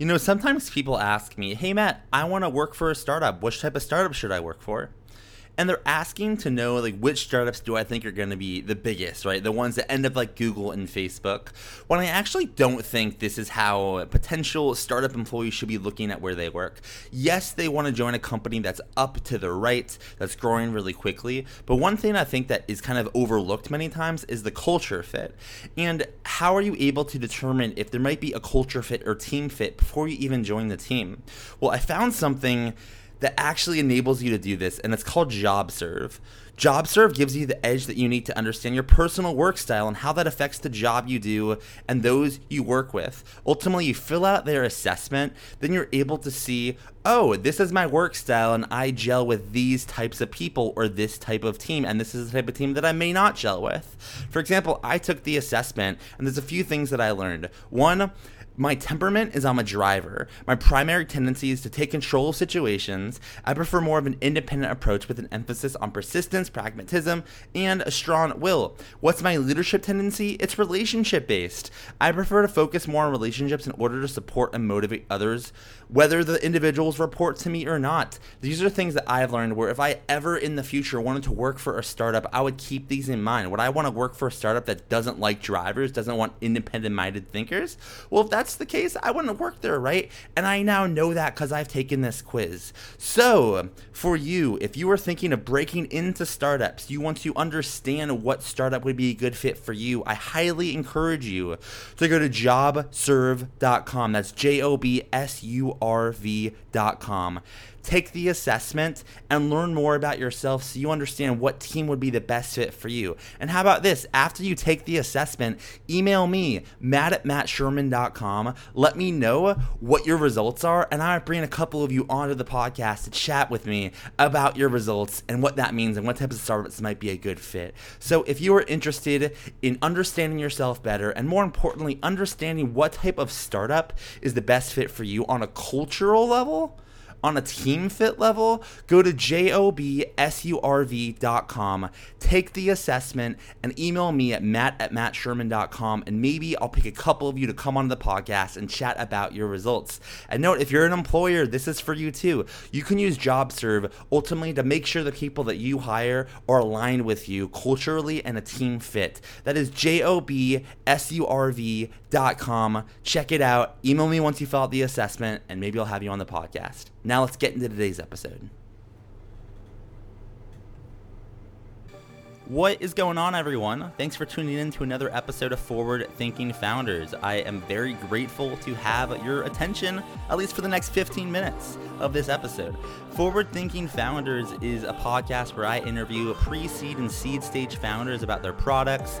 You know, sometimes people ask me, hey, Matt, I want to work for a startup. Which type of startup should I work for? And they're asking to know like which startups do I think are going to be the biggest, right? The ones that end up like Google and Facebook. When I actually don't think this is how potential startup employees should be looking at where they work. Yes, they want to join a company that's up to the right, that's growing really quickly, but one thing I think that is kind of overlooked many times is the culture fit. And how are you able to determine if there might be a culture fit or team fit before you even join the team? Well, I found something that actually enables you to do this, and it's called JobSurv. JobSurv gives you the edge that you need to understand your personal work style and how that affects the job you do and those you work with. Ultimately, you fill out their assessment, then you're able to see, oh, this is my work style and I gel with these types of people or this type of team, and this is the type of team that I may not gel with. For example, I took the assessment, and there's a few things that I learned. One, my temperament is I'm a driver. My primary tendency is to take control of situations. I prefer more of an independent approach with an emphasis on persistence, pragmatism, and a strong will. What's my leadership tendency? It's relationship based. I prefer to focus more on relationships in order to support and motivate others, whether the individuals report to me or not. These are things that I've learned where if I ever in the future wanted to work for a startup, I would keep these in mind. Would I want to work for a startup that doesn't like drivers, doesn't want independent minded thinkers? Well, if that's the case, I wouldn't work there, right? And I now know that because I've taken this quiz. So, for you, if you are thinking of breaking into startups, you want to understand what startup would be a good fit for you, I highly encourage you to go to jobsurv.com. That's J O B S U R V.com take the assessment and learn more about yourself so you understand what team would be the best fit for you. And how about this? After you take the assessment, email me, matt at mattsherman.com. Let me know what your results are, and I'll bring a couple of you onto the podcast to chat with me about your results and what that means and what types of startups might be a good fit. So if you are interested in understanding yourself better and more importantly, understanding what type of startup is the best fit for you on a cultural level, on a team fit level, go to jobsurv.com, take the assessment, and email me at matt at mattsherman.com, and maybe I'll pick a couple of you to come on the podcast and chat about your results. And note, if you're an employer, this is for you too. You can use JobSurv ultimately to make sure the people that you hire are aligned with you culturally and a team fit. That is jobsurv.com. Check it out. Email me once you fill out the assessment, and maybe I'll have you on the podcast. Now let's get into today's episode. What is going on, everyone? Thanks for tuning in to another episode of Forward Thinking Founders. I am very grateful to have your attention, at least for the next 15 minutes of this episode. Forward Thinking Founders is a podcast where I interview pre seed and seed stage founders about their products,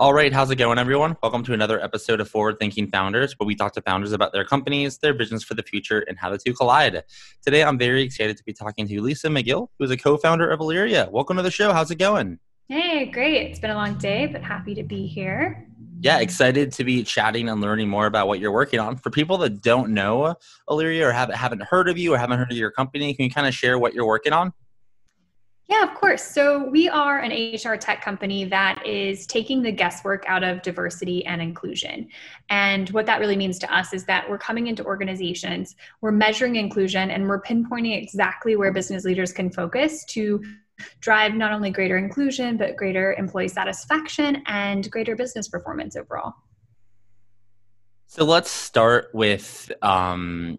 All right, how's it going, everyone? Welcome to another episode of Forward Thinking Founders, where we talk to founders about their companies, their visions for the future, and how the two collide. Today, I'm very excited to be talking to Lisa McGill, who is a co founder of Aleria. Welcome to the show. How's it going? Hey, great. It's been a long day, but happy to be here. Yeah, excited to be chatting and learning more about what you're working on. For people that don't know Aleria or haven't, haven't heard of you or haven't heard of your company, can you kind of share what you're working on? Yeah, of course. So we are an HR tech company that is taking the guesswork out of diversity and inclusion. And what that really means to us is that we're coming into organizations, we're measuring inclusion, and we're pinpointing exactly where business leaders can focus to drive not only greater inclusion, but greater employee satisfaction and greater business performance overall. So let's start with um,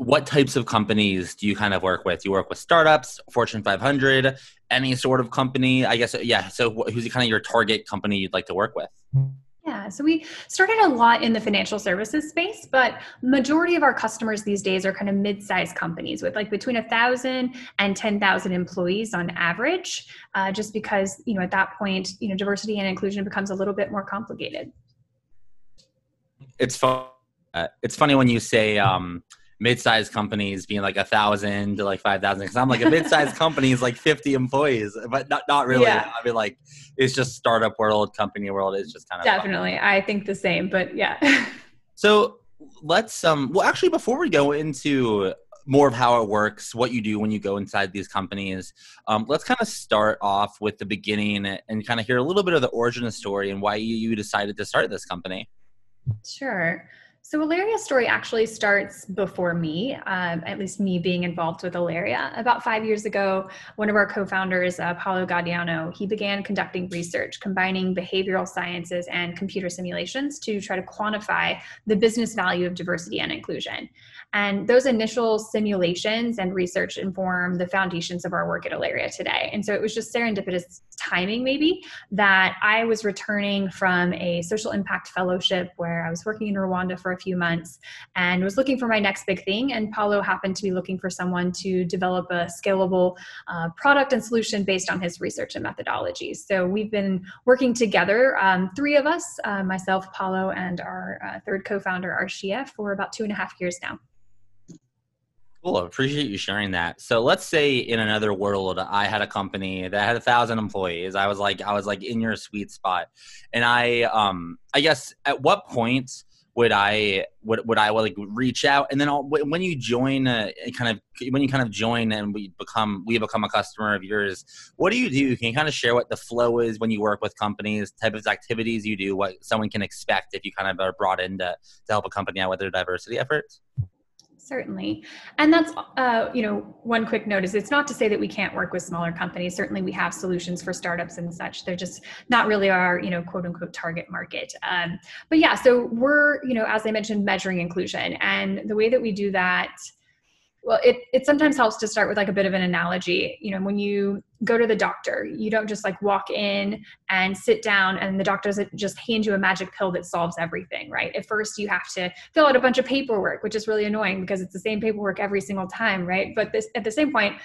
what types of companies do you kind of work with? You work with startups, Fortune 500, any sort of company? I guess, yeah. So, who's kind of your target company you'd like to work with? Yeah, so we started a lot in the financial services space, but majority of our customers these days are kind of mid-sized companies with like between a thousand and ten thousand employees on average. Uh, just because you know at that point, you know, diversity and inclusion becomes a little bit more complicated. It's fun. Uh, it's funny when you say um, mid-sized companies being like a thousand to like five thousand because i'm like a mid-sized company is like 50 employees but not, not really. Yeah. i mean like it's just startup world company world it's just kind of definitely. fun. i think the same but yeah. So let's um well actually before we go into more of how it works what you do when you go inside these companies um, let's kind of start off with the beginning and kind of hear a little bit of the origin of the story and why you, you decided to start this company. Sure so Aleria's story actually starts before me, um, at least me being involved with Aleria. About five years ago, one of our co-founders, uh, Paolo Gaudiano, he began conducting research combining behavioral sciences and computer simulations to try to quantify the business value of diversity and inclusion. And those initial simulations and research inform the foundations of our work at Aleria today. And so it was just serendipitous timing, maybe, that I was returning from a social impact fellowship where I was working in Rwanda for a few months and was looking for my next big thing. And Paolo happened to be looking for someone to develop a scalable uh, product and solution based on his research and methodologies. So we've been working together, um, three of us, uh, myself, Paolo, and our uh, third co founder, Arshia, for about two and a half years now. Cool. I appreciate you sharing that. So let's say in another world, I had a company that had a thousand employees. I was like, I was like in your sweet spot, and I, um, I guess at what point would I would would I like reach out and then I'll, when you join uh, kind of when you kind of join and we become we become a customer of yours what do you do can you kind of share what the flow is when you work with companies type of activities you do what someone can expect if you kind of are brought in to, to help a company out with their diversity efforts Certainly. And that's, uh, you know, one quick note is it's not to say that we can't work with smaller companies. Certainly we have solutions for startups and such. They're just not really our, you know, quote unquote target market. Um, but yeah, so we're, you know, as I mentioned, measuring inclusion. And the way that we do that well it, it sometimes helps to start with like a bit of an analogy. You know when you go to the doctor you don't just like walk in and sit down and the doctor doesn't just hand you a magic pill that solves everything right? At first you have to fill out a bunch of paperwork which is really annoying because it's the same paperwork every single time right? But this at the same point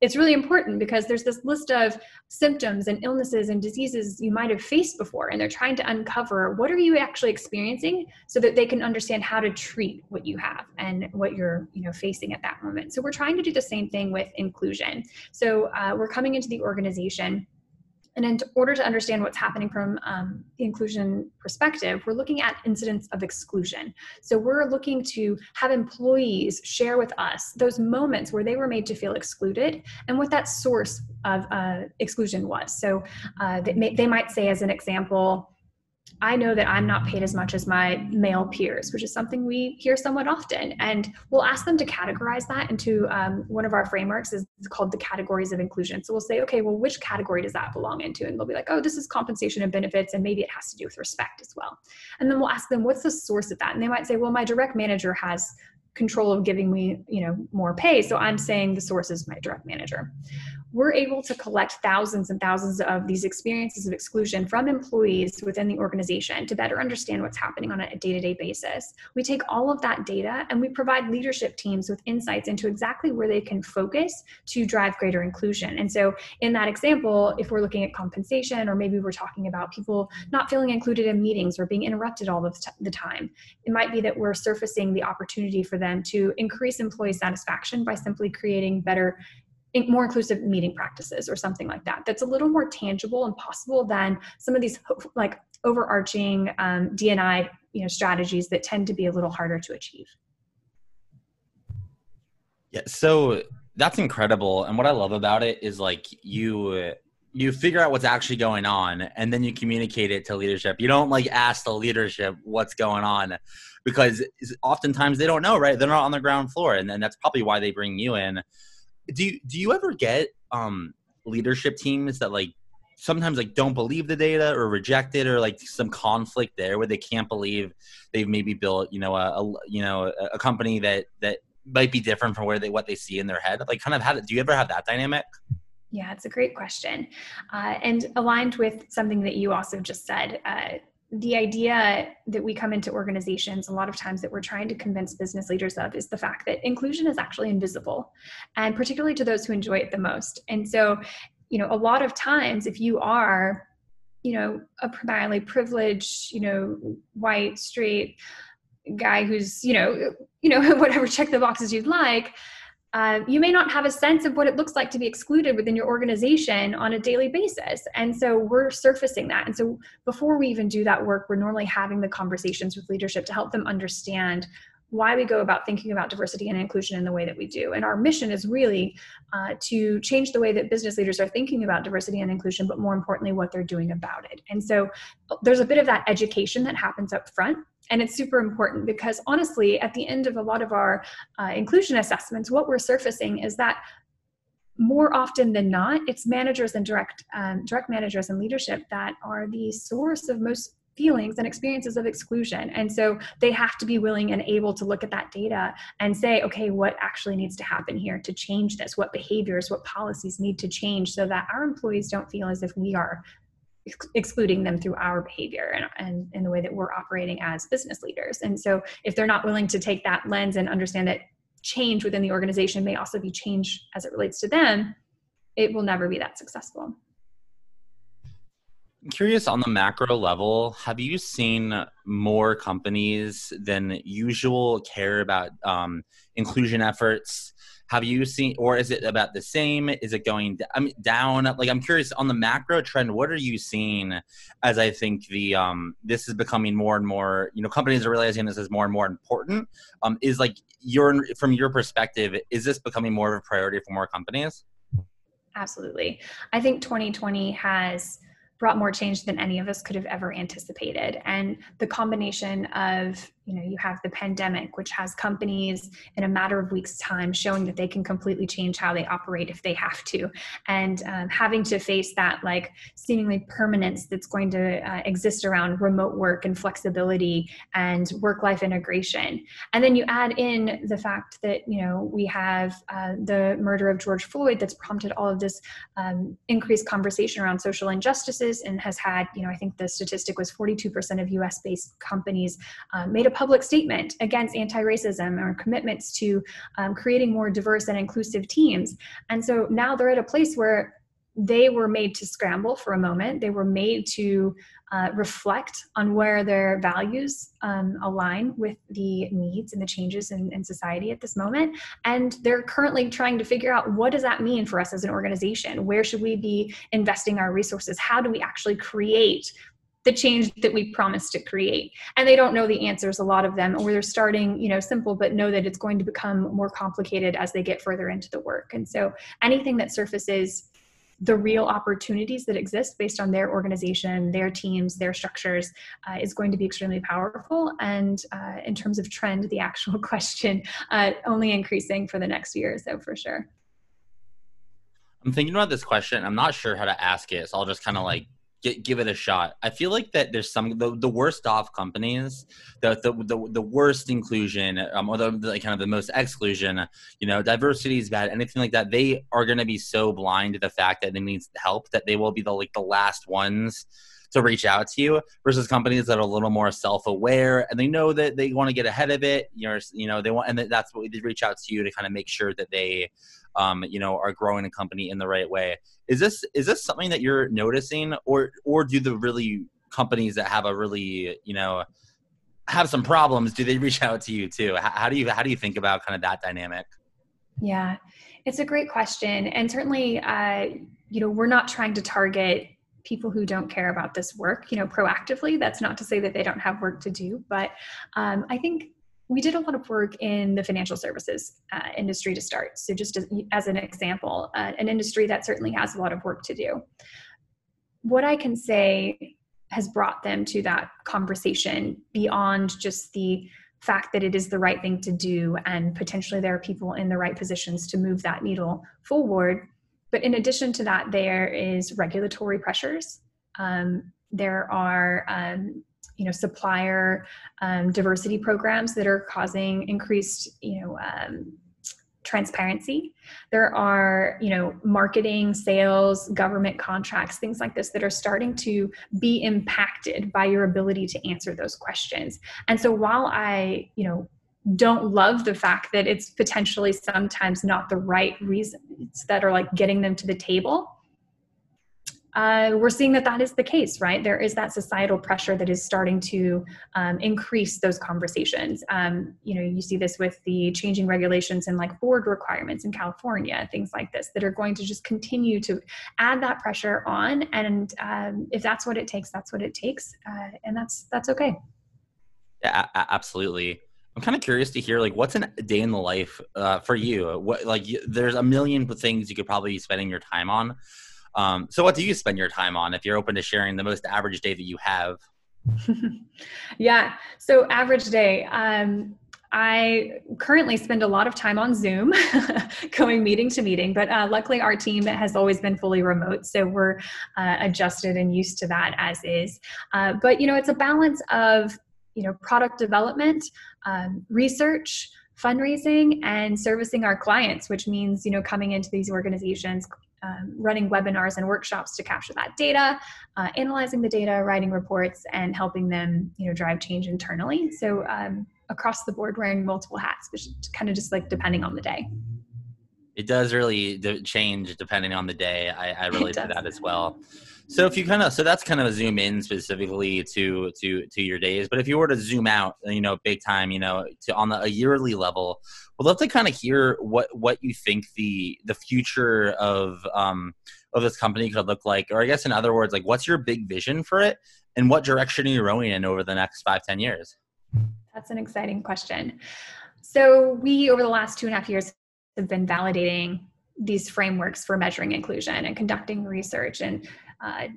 it's really important because there's this list of symptoms and illnesses and diseases you might have faced before and they're trying to uncover what are you actually experiencing so that they can understand how to treat what you have and what you're you know facing at that moment. So we're trying to do the same thing with inclusion. So uh, we're coming into the organization and in order to understand what's happening from um, the inclusion perspective, we're looking at incidents of exclusion. So we're looking to have employees share with us those moments where they were made to feel excluded and what that source of uh, exclusion was. So uh, they, may, they might say, as an example, I know that I'm not paid as much as my male peers, which is something we hear somewhat often. And we'll ask them to categorize that into um, one of our frameworks is called the categories of inclusion. So we'll say, okay, well, which category does that belong into? And they'll be like, oh, this is compensation and benefits, and maybe it has to do with respect as well. And then we'll ask them, what's the source of that? And they might say, well, my direct manager has control of giving me you know more pay so i'm saying the source is my direct manager we're able to collect thousands and thousands of these experiences of exclusion from employees within the organization to better understand what's happening on a day-to-day basis. We take all of that data and we provide leadership teams with insights into exactly where they can focus to drive greater inclusion. And so in that example if we're looking at compensation or maybe we're talking about people not feeling included in meetings or being interrupted all the time it might be that we're surfacing the opportunity for them to increase employee satisfaction by simply creating better more inclusive meeting practices or something like that that's a little more tangible and possible than some of these like overarching um, dni you know strategies that tend to be a little harder to achieve. Yeah so that's incredible and what i love about it is like you you figure out what's actually going on and then you communicate it to leadership. You don't like ask the leadership what's going on because oftentimes they don't know right? They're not on the ground floor and then that's probably why they bring you in do you do you ever get um leadership teams that like sometimes like don't believe the data or reject it or like some conflict there where they can't believe they've maybe built you know a, a you know a company that that might be different from where they what they see in their head? Like kind of how do you ever have that dynamic? Yeah it's a great question uh, and aligned with something that you also just said uh, the idea that we come into organizations a lot of times that we're trying to convince business leaders of is the fact that inclusion is actually invisible and particularly to those who enjoy it the most. And so you know a lot of times if you are you know a primarily privileged you know white straight guy who's you know you know whatever check the boxes you'd like uh, you may not have a sense of what it looks like to be excluded within your organization on a daily basis. And so we're surfacing that. And so before we even do that work, we're normally having the conversations with leadership to help them understand why we go about thinking about diversity and inclusion in the way that we do. And our mission is really uh, to change the way that business leaders are thinking about diversity and inclusion, but more importantly, what they're doing about it. And so there's a bit of that education that happens up front. And it's super important because honestly, at the end of a lot of our uh, inclusion assessments, what we're surfacing is that more often than not, it's managers and direct um, direct managers and leadership that are the source of most feelings and experiences of exclusion. And so they have to be willing and able to look at that data and say, okay, what actually needs to happen here to change this? What behaviors, what policies need to change so that our employees don't feel as if we are ex- excluding them through our behavior and, and in the way that we're operating as business leaders. And so if they're not willing to take that lens and understand that change within the organization may also be change as it relates to them, it will never be that successful curious on the macro level, have you seen more companies than usual care about um, inclusion efforts? Have you seen, or is it about the same? Is it going I mean, down? Like, I'm curious on the macro trend. What are you seeing? As I think the um, this is becoming more and more. You know, companies are realizing this is more and more important. Um, is like your from your perspective, is this becoming more of a priority for more companies? Absolutely, I think 2020 has brought more change than any of us could have ever anticipated. And the combination of you know you have the pandemic which has companies in a matter of weeks time showing that they can completely change how they operate if they have to. And um, having to face that like seemingly permanence that's going to uh, exist around remote work and flexibility and work life integration. And then you add in the fact that you know we have uh, the murder of george floyd that's prompted all of this um, increased conversation around social injustices and has had you know i think the statistic was 42% of us based companies uh, made a public statement against anti-racism or commitments to um, creating more diverse and inclusive teams and so now they're at a place where they were made to scramble for a moment they were made to uh, reflect on where their values um, align with the needs and the changes in, in, society at this moment. And they're currently trying to figure out what does that mean for us as an organization? Where should we be investing our resources? How do we actually create the change that we promised to create. And they don't know the answers a lot of them or they're starting you know simple but know that it's going to become more complicated as they get further into the work. And so anything that surfaces the real opportunities that exist based on their organization their teams their structures uh, is going to be extremely powerful. And uh, in terms of trend the actual question uh, only increasing for the next year or so for sure. I'm thinking about this question. I'm not sure how to ask it so i'll just kind of like Get, give it a shot. I feel like that there's some the, the worst off companies, the the the, the worst inclusion, um, or the, the, kind of the most exclusion. You know, diversity is bad. Anything like that, they are going to be so blind to the fact that it needs help that they will be the like the last ones to reach out to you versus companies that are a little more self-aware and they know that they want to get ahead of it you're you know they want and that's what they reach out to you to kind of make sure that they um, you know are growing a company in the right way. Is this is this something that you're noticing or or do the really companies that have a really you know have some problems do they reach out to you too? How, how do you how do you think about kind of that dynamic? Yeah it's a great question and certainly uh, you know we're not trying to target people who don't care about this work you know proactively that's not to say that they don't have work to do but um, i think we did a lot of work in the financial services uh, industry to start. So, just as, as an example, uh, an industry that certainly has a lot of work to do. What I can say has brought them to that conversation beyond just the fact that it is the right thing to do and potentially there are people in the right positions to move that needle forward. But in addition to that, there is regulatory pressures. Um, there are um, you know supplier um, diversity programs that are causing increased you know um, transparency there are you know marketing sales government contracts things like this that are starting to be impacted by your ability to answer those questions and so while i you know don't love the fact that it's potentially sometimes not the right reasons that are like getting them to the table uh, we're seeing that that is the case, right? There is that societal pressure that is starting to um, increase those conversations. Um, you know, you see this with the changing regulations and like board requirements in California, things like this, that are going to just continue to add that pressure on. And um, if that's what it takes, that's what it takes, uh, and that's that's okay. Yeah, absolutely. I'm kind of curious to hear like what's a day in the life uh, for you. What like there's a million things you could probably be spending your time on. Um, so, what do you spend your time on if you're open to sharing the most average day that you have? yeah. So, average day. Um, I currently spend a lot of time on Zoom, going meeting to meeting, but uh, luckily our team has always been fully remote, so we're uh, adjusted and used to that as is. Uh, but you know, it's a balance of you know product development, um, research, fundraising, and servicing our clients, which means you know coming into these organizations, um, running webinars and workshops to capture that data, uh, analyzing the data, writing reports, and helping them, you know, drive change internally. So um, across the board, wearing multiple hats, which kind of just like depending on the day. It does really change depending on the day. I, I relate to that as well. So if you kind of so that's kind of a zoom in specifically to to to your days. But if you were to zoom out, you know, big time, you know, to on the, a yearly level, we'd love to kind of hear what what you think the the future of um of this company could look like, or I guess in other words, like what's your big vision for it, and what direction are you rowing in over the next five ten years? That's an exciting question. So we over the last two and a half years have been validating these frameworks for measuring inclusion and conducting research and uh,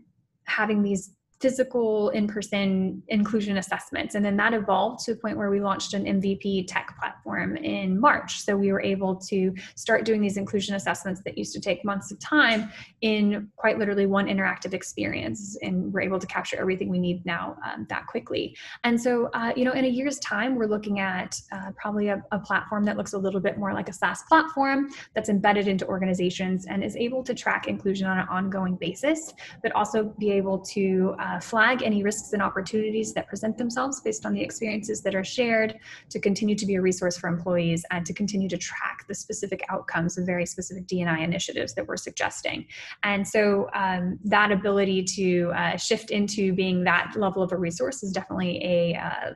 having these physical in-person inclusion assessments. And then that evolved to a point where we launched an mvp tech platform in march. So we were able to start doing these inclusion assessments that used to take months of time in quite literally one interactive experience and we're able to capture everything we need now um, that quickly. And so uh, you know in a year's time we're looking at uh, probably a, a platform that looks a little bit more like a saas platform that's embedded into organizations and is able to track inclusion on an ongoing basis but also be able to uh, uh, flag any risks and opportunities that present themselves based on the experiences that are shared, to continue to be a resource for employees, and to continue to track the specific outcomes of very specific DNI initiatives that we're suggesting. And so um, that ability to uh, shift into being that level of a resource is definitely a uh,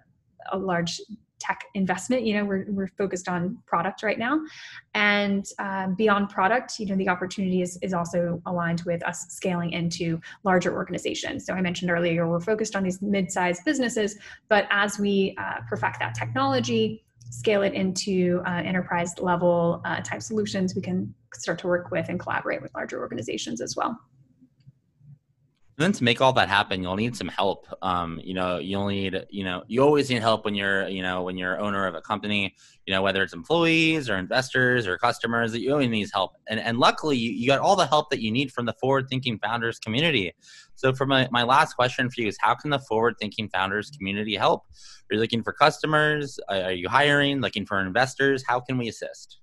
a large tech investment you know we're, we're focused on product right now. And uh, beyond product you know the opportunity is, is also aligned with us scaling into larger organizations. So i mentioned earlier we're focused on these mid-sized businesses but as we uh, perfect that technology scale it into uh, enterprise level uh, type solutions we can start to work with and collaborate with larger organizations as well then to make all that happen, you'll need some help. Um, you know, you'll need, you know, you always need help when you're, you know, when you're owner of a company, you know, whether it's employees or investors or customers, that you always need help. And, and luckily you, you got all the help that you need from the forward thinking founders community. So for my, my last question for you is how can the forward thinking founders community help? Are you looking for customers? Are you hiring, looking for investors? How can we assist?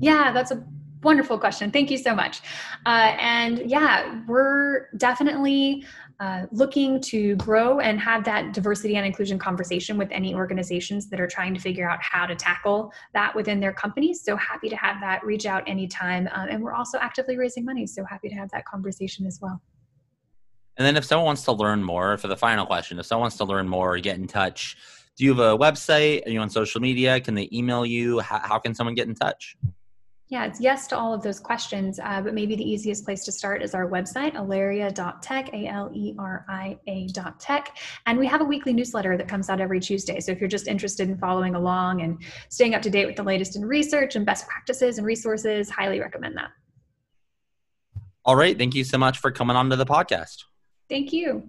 Yeah, that's a wonderful question. Thank you so much. Uh, and yeah, we're definitely uh, looking to grow and have that diversity and inclusion conversation with any organizations that are trying to figure out how to tackle that within their companies. So happy to have that. Reach out anytime. Um, and we're also actively raising money. So happy to have that conversation as well. And then if someone wants to learn more, for the final question, if someone wants to learn more or get in touch, do you have a website? Are you on social media? Can they email you? How, how can someone get in touch? Yeah, it's yes to all of those questions, uh, but maybe the easiest place to start is our website, aleria.tech, A L E R I A.tech. And we have a weekly newsletter that comes out every Tuesday. So if you're just interested in following along and staying up to date with the latest in research and best practices and resources, highly recommend that. All right. Thank you so much for coming on to the podcast. Thank you.